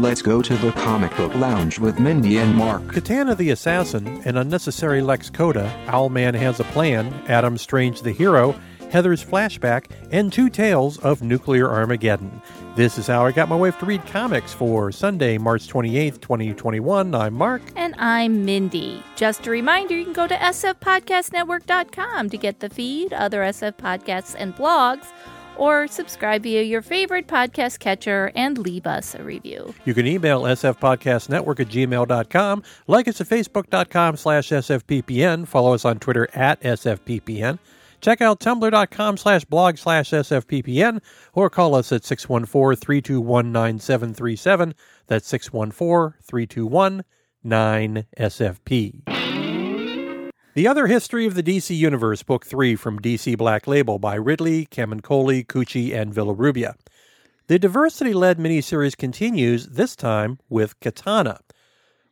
Let's go to the comic book lounge with Mindy and Mark. Katana the Assassin, An Unnecessary Lex Coda, Owlman Has a Plan, Adam Strange the Hero, Heather's Flashback, and two tales of Nuclear Armageddon. This is how I got my wife to read comics for Sunday, March 28th, 2021. I'm Mark. And I'm Mindy. Just a reminder you can go to sfpodcastnetwork.com to get the feed, other SF podcasts, and blogs, or subscribe via your favorite podcast catcher and leave us a review. You can email sfpodcastnetwork at gmail.com, like us at facebook.com slash sfppn, follow us on Twitter at sfppn. Check out tumblr.com slash blog slash sfppn or call us at 614-321-9737. That's 614-321-9SFP. The Other History of the DC Universe, Book 3 from DC Black Label by Ridley, Camuncoli, Cucchi, and Villarrubia. The diversity-led miniseries continues, this time with Katana.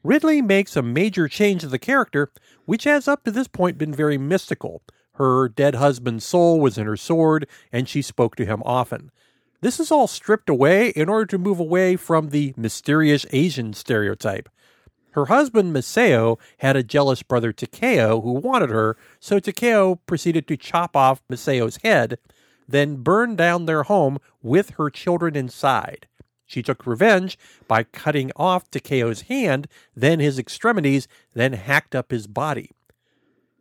Ridley makes a major change to the character, which has up to this point been very mystical. Her dead husband's soul was in her sword, and she spoke to him often. This is all stripped away in order to move away from the mysterious Asian stereotype. Her husband, Maseo, had a jealous brother, Takeo, who wanted her, so Takeo proceeded to chop off Maseo's head, then burn down their home with her children inside. She took revenge by cutting off Takeo's hand, then his extremities, then hacked up his body.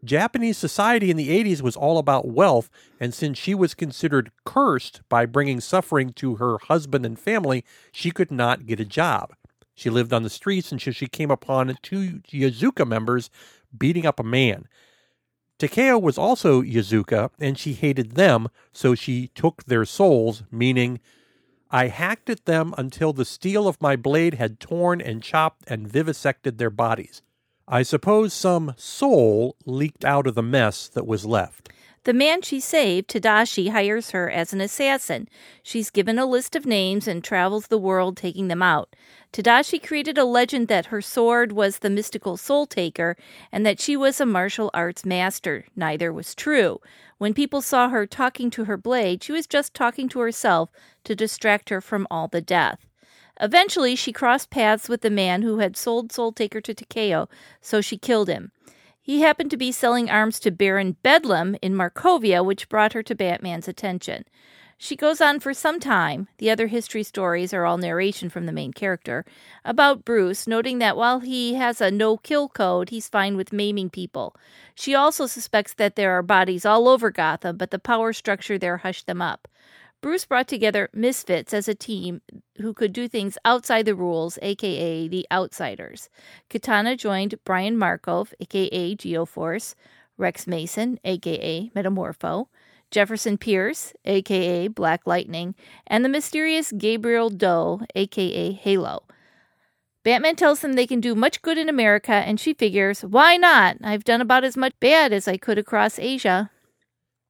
Japanese society in the 80s was all about wealth, and since she was considered cursed by bringing suffering to her husband and family, she could not get a job. She lived on the streets until she came upon two Yakuza members beating up a man. Takeo was also Yakuza, and she hated them, so she took their souls, meaning, I hacked at them until the steel of my blade had torn and chopped and vivisected their bodies. I suppose some soul leaked out of the mess that was left. The man she saved, Tadashi, hires her as an assassin. She's given a list of names and travels the world taking them out. Tadashi created a legend that her sword was the mystical soul taker and that she was a martial arts master. Neither was true. When people saw her talking to her blade, she was just talking to herself to distract her from all the death. Eventually, she crossed paths with the man who had sold Soul Taker to Takeo, so she killed him. He happened to be selling arms to Baron Bedlam in Markovia, which brought her to Batman's attention. She goes on for some time, the other history stories are all narration from the main character, about Bruce, noting that while he has a no kill code, he's fine with maiming people. She also suspects that there are bodies all over Gotham, but the power structure there hushed them up. Bruce brought together misfits as a team who could do things outside the rules, aka the Outsiders. Katana joined Brian Markov, aka Geoforce, Rex Mason, aka Metamorpho, Jefferson Pierce, aka Black Lightning, and the mysterious Gabriel Doe, aka Halo. Batman tells them they can do much good in America, and she figures, why not? I've done about as much bad as I could across Asia.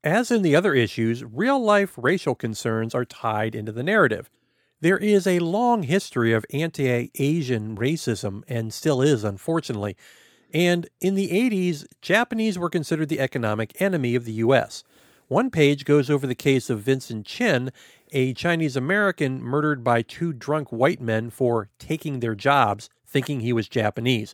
As in the other issues, real life racial concerns are tied into the narrative. There is a long history of anti Asian racism, and still is, unfortunately. And in the 80s, Japanese were considered the economic enemy of the U.S. One page goes over the case of Vincent Chin, a Chinese American murdered by two drunk white men for taking their jobs, thinking he was Japanese.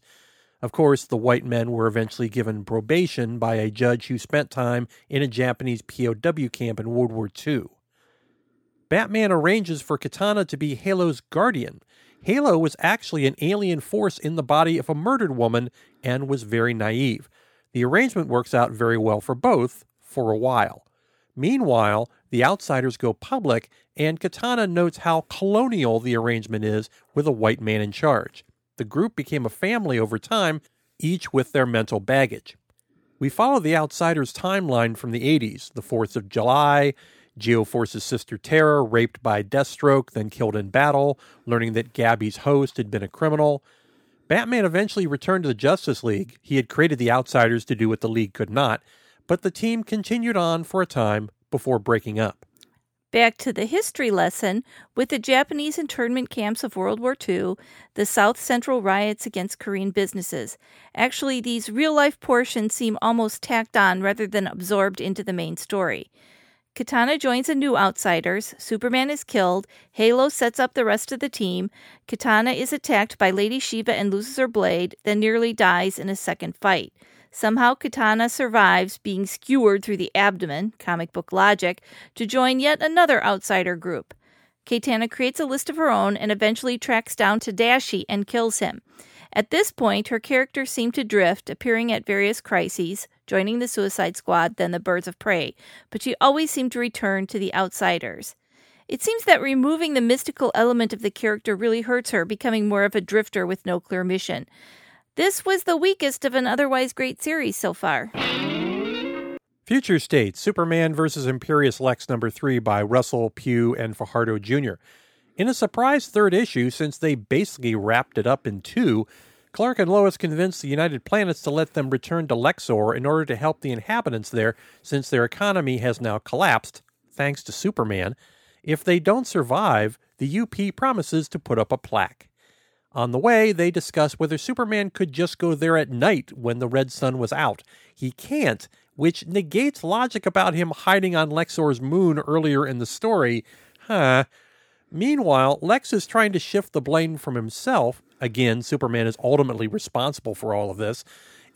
Of course, the white men were eventually given probation by a judge who spent time in a Japanese POW camp in World War II. Batman arranges for Katana to be Halo's guardian. Halo was actually an alien force in the body of a murdered woman and was very naive. The arrangement works out very well for both for a while. Meanwhile, the outsiders go public, and Katana notes how colonial the arrangement is with a white man in charge. The group became a family over time, each with their mental baggage. We follow the Outsiders timeline from the 80s, the 4th of July, Geoforce's sister Tara, raped by Deathstroke, then killed in battle, learning that Gabby's host had been a criminal. Batman eventually returned to the Justice League. He had created the Outsiders to do what the League could not, but the team continued on for a time before breaking up. Back to the history lesson with the Japanese internment camps of World War II, the South Central riots against Korean businesses. Actually, these real life portions seem almost tacked on rather than absorbed into the main story. Katana joins the new outsiders. Superman is killed. Halo sets up the rest of the team. Katana is attacked by Lady Shiva and loses her blade, then nearly dies in a second fight. Somehow, Katana survives being skewered through the abdomen, comic book logic, to join yet another outsider group. Katana creates a list of her own and eventually tracks down Tadashi and kills him. At this point, her character seemed to drift, appearing at various crises, joining the Suicide Squad, then the Birds of Prey, but she always seemed to return to the outsiders. It seems that removing the mystical element of the character really hurts her, becoming more of a drifter with no clear mission. This was the weakest of an otherwise great series so far. Future State Superman vs. Imperious Lex number 3 by Russell, Pugh, and Fajardo Jr. In a surprise third issue, since they basically wrapped it up in two, Clark and Lois convince the United Planets to let them return to Lexor in order to help the inhabitants there since their economy has now collapsed, thanks to Superman. If they don't survive, the UP promises to put up a plaque. On the way, they discuss whether Superman could just go there at night when the red sun was out. He can't, which negates logic about him hiding on Lexor's moon earlier in the story. Huh. Meanwhile, Lex is trying to shift the blame from himself. Again, Superman is ultimately responsible for all of this,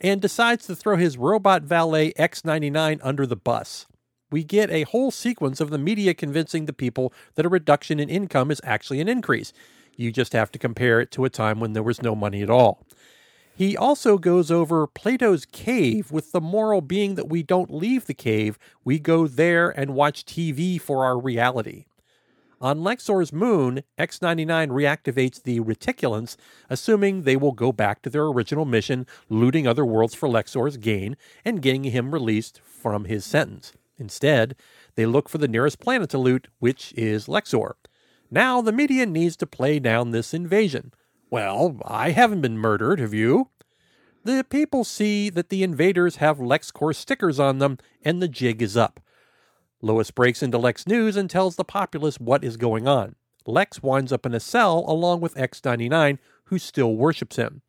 and decides to throw his robot valet X99 under the bus. We get a whole sequence of the media convincing the people that a reduction in income is actually an increase. You just have to compare it to a time when there was no money at all. He also goes over Plato's cave with the moral being that we don't leave the cave, we go there and watch TV for our reality. On Lexor's moon, X99 reactivates the reticulants, assuming they will go back to their original mission, looting other worlds for Lexor's gain and getting him released from his sentence. Instead, they look for the nearest planet to loot, which is Lexor. Now the media needs to play down this invasion. Well, I haven't been murdered, have you? The people see that the invaders have LexCorp stickers on them, and the jig is up. Lois breaks into Lex News and tells the populace what is going on. Lex winds up in a cell along with X99, who still worships him.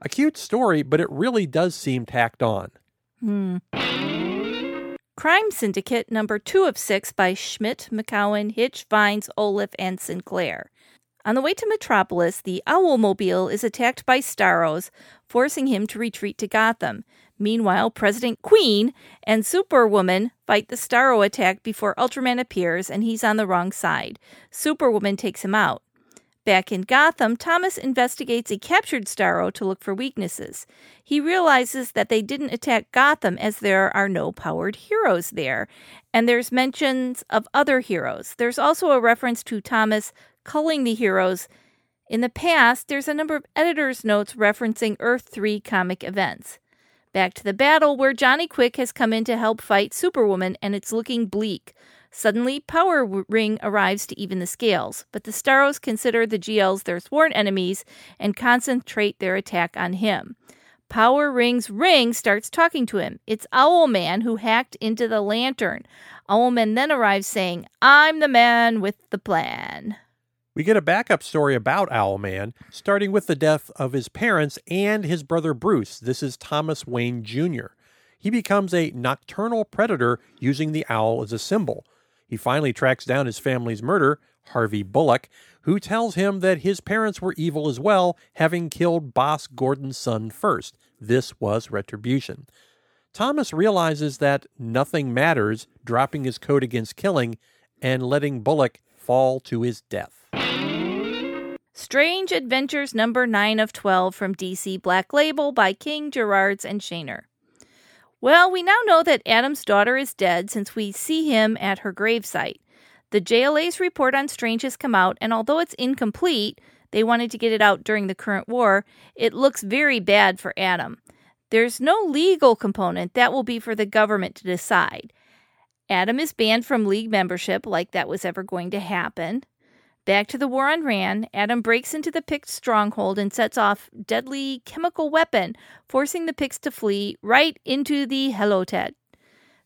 A cute story, but it really does seem tacked on. Hmm. Crime Syndicate number two of six by Schmidt, McKeown, Hitch, Vines, Olaf, and Sinclair. On the way to Metropolis, the Owlmobile is attacked by Starros, forcing him to retreat to Gotham. Meanwhile, President Queen and Superwoman fight the Starro attack before Ultraman appears, and he's on the wrong side. Superwoman takes him out. Back in Gotham, Thomas investigates a captured Starro to look for weaknesses. He realizes that they didn't attack Gotham as there are no powered heroes there, and there's mentions of other heroes. There's also a reference to Thomas culling the heroes. In the past, there's a number of editor's notes referencing Earth 3 comic events. Back to the battle where Johnny Quick has come in to help fight Superwoman, and it's looking bleak. Suddenly, Power Ring arrives to even the scales, but the Starros consider the GLs their sworn enemies and concentrate their attack on him. Power Ring's ring starts talking to him. It's Owlman who hacked into the lantern. Owlman then arrives saying, I'm the man with the plan. We get a backup story about Owlman, starting with the death of his parents and his brother Bruce. This is Thomas Wayne Jr. He becomes a nocturnal predator using the owl as a symbol. He finally tracks down his family's murderer, Harvey Bullock, who tells him that his parents were evil as well, having killed Boss Gordon's son first. This was retribution. Thomas realizes that nothing matters, dropping his code against killing and letting Bullock fall to his death. Strange Adventures number 9 of 12 from DC Black Label by King, Gerads, and Shaner. Well, we now know that Adam's daughter is dead since we see him at her gravesite. The JLA's report on Strange has come out, and although it's incomplete, they wanted to get it out during the current war, it looks very bad for Adam. There's no legal component, that will be for the government to decide. Adam is banned from league membership, like that was ever going to happen. Back to the war on Rann, Adam breaks into the Pykkt's stronghold and sets off deadly chemical weapon, forcing the Pykkts to flee right into the Helotet.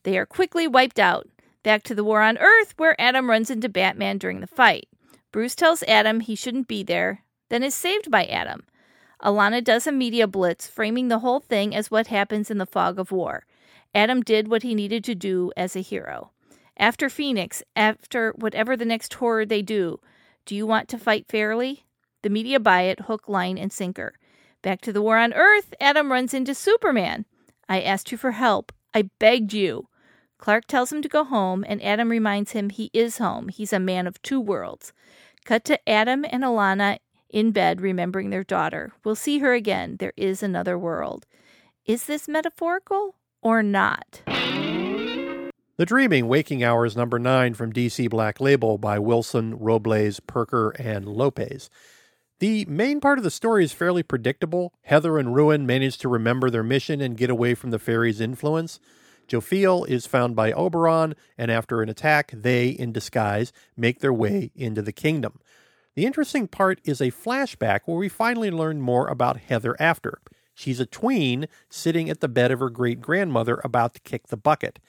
They are quickly wiped out. Back to the war on Earth, where Adam runs into Batman during the fight. Bruce tells Adam he shouldn't be there, then is saved by Adam. Alanna does a media blitz, framing the whole thing as what happens in the fog of war. Adam did what he needed to do as a hero. After Phoenix, after whatever the next horror they do, do you want to fight fairly? The media buy it hook, line, and sinker. Back to the war on Earth, Adam runs into Superman. I asked you for help. I begged you. Clark tells him to go home, and Adam reminds him he is home. He's a man of two worlds. Cut to Adam and Alanna in bed, remembering their daughter. We'll see her again. There is another world. Is this metaphorical or not? The Dreaming Waking Hours number 9 from DC Black Label by Wilson, Robles, Perker, and Lopes. The main part of the story is fairly predictable. Heather and Ruin manage to remember their mission and get away from the fairy's influence. Jophiel is found by Oberon, and after an attack, they, in disguise, make their way into the kingdom. The interesting part is a flashback where we finally learn more about Heather after. She's a tween sitting at the bed of her great grandmother about to kick the bucket.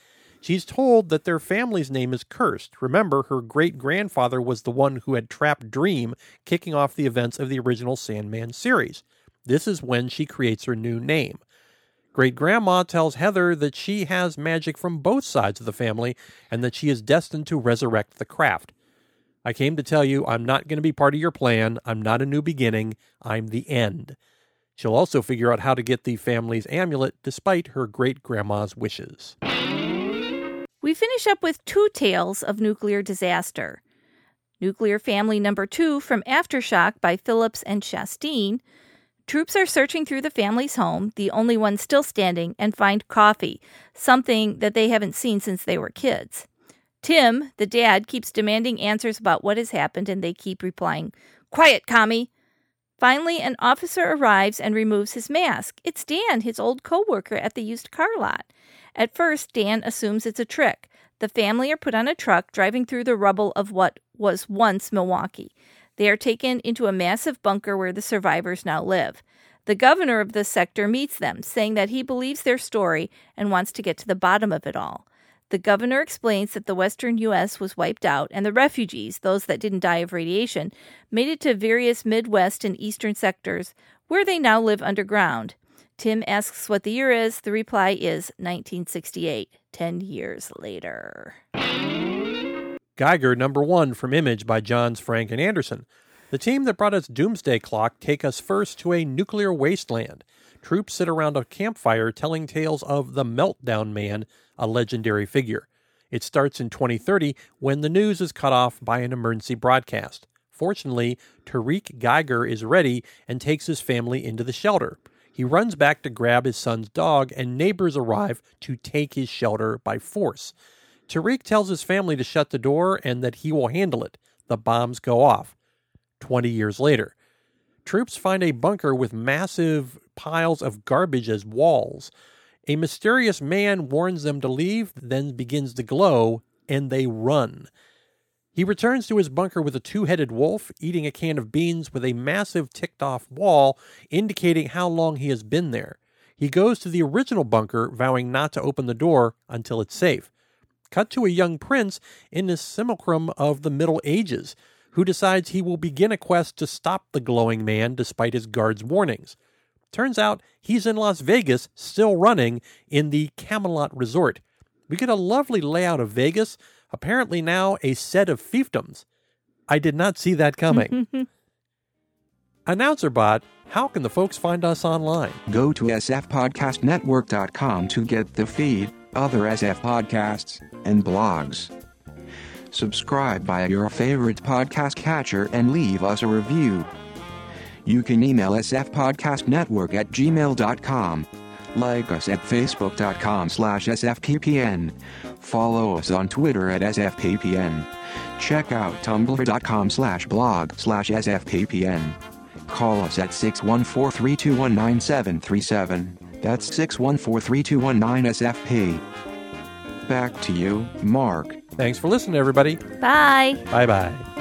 She's told that their family's name is cursed. Remember, her great grandfather was the one who had trapped Dream, kicking off the events of the original Sandman series. This is when she creates her new name. Great grandma tells Heather that she has magic from both sides of the family and that she is destined to resurrect the craft. I came to tell you I'm not going to be part of your plan. I'm not a new beginning. I'm the end. She'll also figure out how to get the family's amulet despite her great grandma's wishes. We finish up with two tales of nuclear disaster. Nuclear Family Number Two from Aftershock by Phillips and Chastain. Troops are searching through the family's home, the only one still standing, and find coffee, something that they haven't seen since they were kids. Tim, the dad, keeps demanding answers about what has happened, and they keep replying, Quiet, commie! Finally, an officer arrives and removes his mask. It's Dan, his old co worker at the used car lot. At first, Dan assumes it's a trick. The family are put on a truck driving through the rubble of what was once Milwaukee. They are taken into a massive bunker where the survivors now live. The governor of the sector meets them, saying that he believes their story and wants to get to the bottom of it all. The governor explains that the western U.S. was wiped out, and the refugees, those that didn't die of radiation, made it to various Midwest and eastern sectors, where they now live underground. Tim asks what the year is. The reply is 1968, 10 years later. Geiger number one from Image by Johns, Frank, and Anderson. The team that brought us Doomsday Clock take us first to a nuclear wasteland. Troops sit around a campfire telling tales of the Meltdown Man, a legendary figure. It starts in 2030 when the news is cut off by an emergency broadcast. Fortunately, Tariq Geiger is ready and takes his family into the shelter. He runs back to grab his son's dog, and neighbors arrive to take his shelter by force. Tariq tells his family to shut the door and that he will handle it. The bombs go off. 20 years later, troops find a bunker with massive piles of garbage as walls. A mysterious man warns them to leave, then begins to glow, and they run. He returns to his bunker with a two headed wolf, eating a can of beans with a massive ticked off wall, indicating how long he has been there. He goes to the original bunker, vowing not to open the door until it's safe. Cut to a young prince in the simulacrum of the Middle Ages, who decides he will begin a quest to stop the glowing man despite his guard's warnings. Turns out he's in Las Vegas, still running in the Camelot Resort. We get a lovely layout of Vegas apparently now a set of fiefdoms. I did not see that coming. Announcer bot, how can the folks find us online? Go to sfpodcastnetwork.com to get the feed, other SF podcasts, and blogs. Subscribe via your favorite podcast catcher and leave us a review. You can email sfpodcastnetwork at gmail.com. Like us at facebook.com slash sfppn. Follow us on Twitter at sfppn. Check out tumblr.com slash blog slash sfppn. Call us at 614-321-9737. That's 614-321-9SFP. back to you, Mark. Thanks for listening, everybody. Bye. Bye bye.